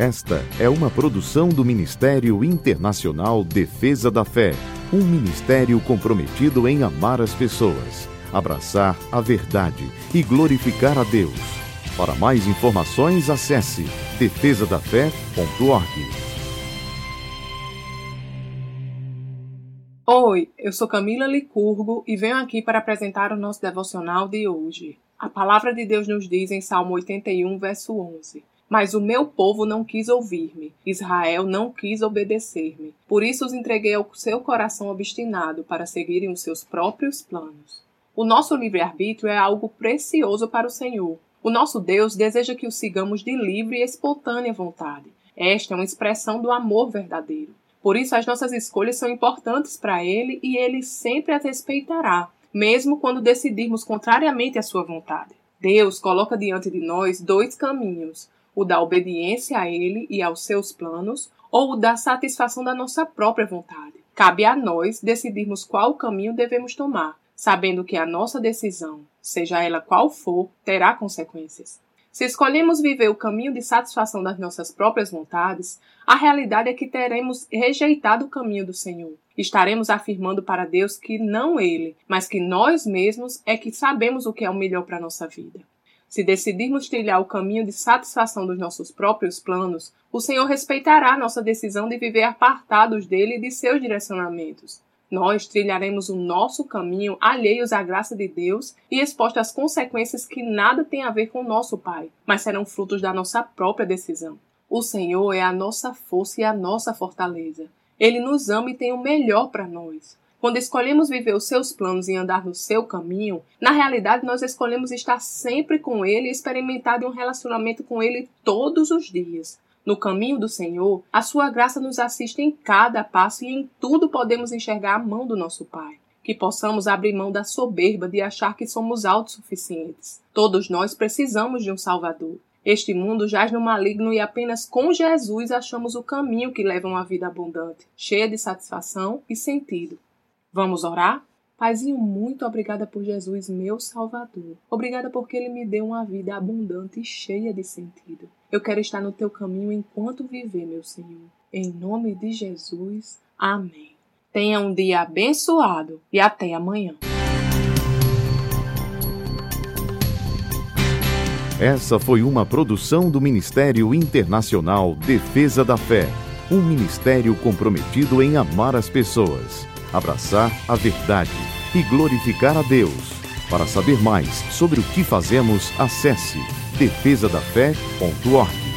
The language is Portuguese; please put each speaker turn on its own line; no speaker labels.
Esta é uma produção do Ministério Internacional Defesa da Fé, um ministério comprometido em amar as pessoas, abraçar a verdade e glorificar a Deus. Para mais informações, acesse defesadafé.org.
Oi, eu sou Camila Licurgo e venho aqui para apresentar o nosso devocional de hoje. A palavra de Deus nos diz em Salmo 81, verso 11: mas o meu povo não quis ouvir-me, Israel não quis obedecer-me. Por isso os entreguei ao seu coração obstinado para seguirem os seus próprios planos. O nosso livre-arbítrio é algo precioso para o Senhor. O nosso Deus deseja que o sigamos de livre e espontânea vontade. Esta é uma expressão do amor verdadeiro. Por isso, as nossas escolhas são importantes para Ele e Ele sempre as respeitará, mesmo quando decidirmos contrariamente à Sua vontade. Deus coloca diante de nós dois caminhos: o da obediência a Ele e aos seus planos, ou o da satisfação da nossa própria vontade. Cabe a nós decidirmos qual caminho devemos tomar, sabendo que a nossa decisão, seja ela qual for, terá consequências. Se escolhemos viver o caminho de satisfação das nossas próprias vontades, a realidade é que teremos rejeitado o caminho do Senhor. Estaremos afirmando para Deus que não Ele, mas que nós mesmos é que sabemos o que é o melhor para a nossa vida. Se decidirmos trilhar o caminho de satisfação dos nossos próprios planos, o Senhor respeitará nossa decisão de viver apartados dele e de seus direcionamentos. Nós trilharemos o nosso caminho alheios à graça de Deus e expostos às consequências que nada têm a ver com nosso Pai, mas serão frutos da nossa própria decisão. O Senhor é a nossa força e a nossa fortaleza. Ele nos ama e tem o melhor para nós. Quando escolhemos viver os seus planos e andar no seu caminho, na realidade nós escolhemos estar sempre com Ele e experimentar um relacionamento com Ele todos os dias. No caminho do Senhor, a sua graça nos assiste em cada passo e em tudo podemos enxergar a mão do nosso Pai. Que possamos abrir mão da soberba de achar que somos autossuficientes. Todos nós precisamos de um Salvador. Este mundo jaz no maligno e apenas com Jesus achamos o caminho que leva a uma vida abundante, cheia de satisfação e sentido. Vamos orar? Paizinho, muito obrigada por Jesus, meu Salvador. Obrigada porque Ele me deu uma vida abundante e cheia de sentido. Eu quero estar no teu caminho enquanto viver, meu Senhor. Em nome de Jesus. Amém. Tenha um dia abençoado e até amanhã.
Essa foi uma produção do Ministério Internacional Defesa da Fé, um ministério comprometido em amar as pessoas abraçar a verdade e glorificar a Deus. Para saber mais sobre o que fazemos, acesse defesadafé.org.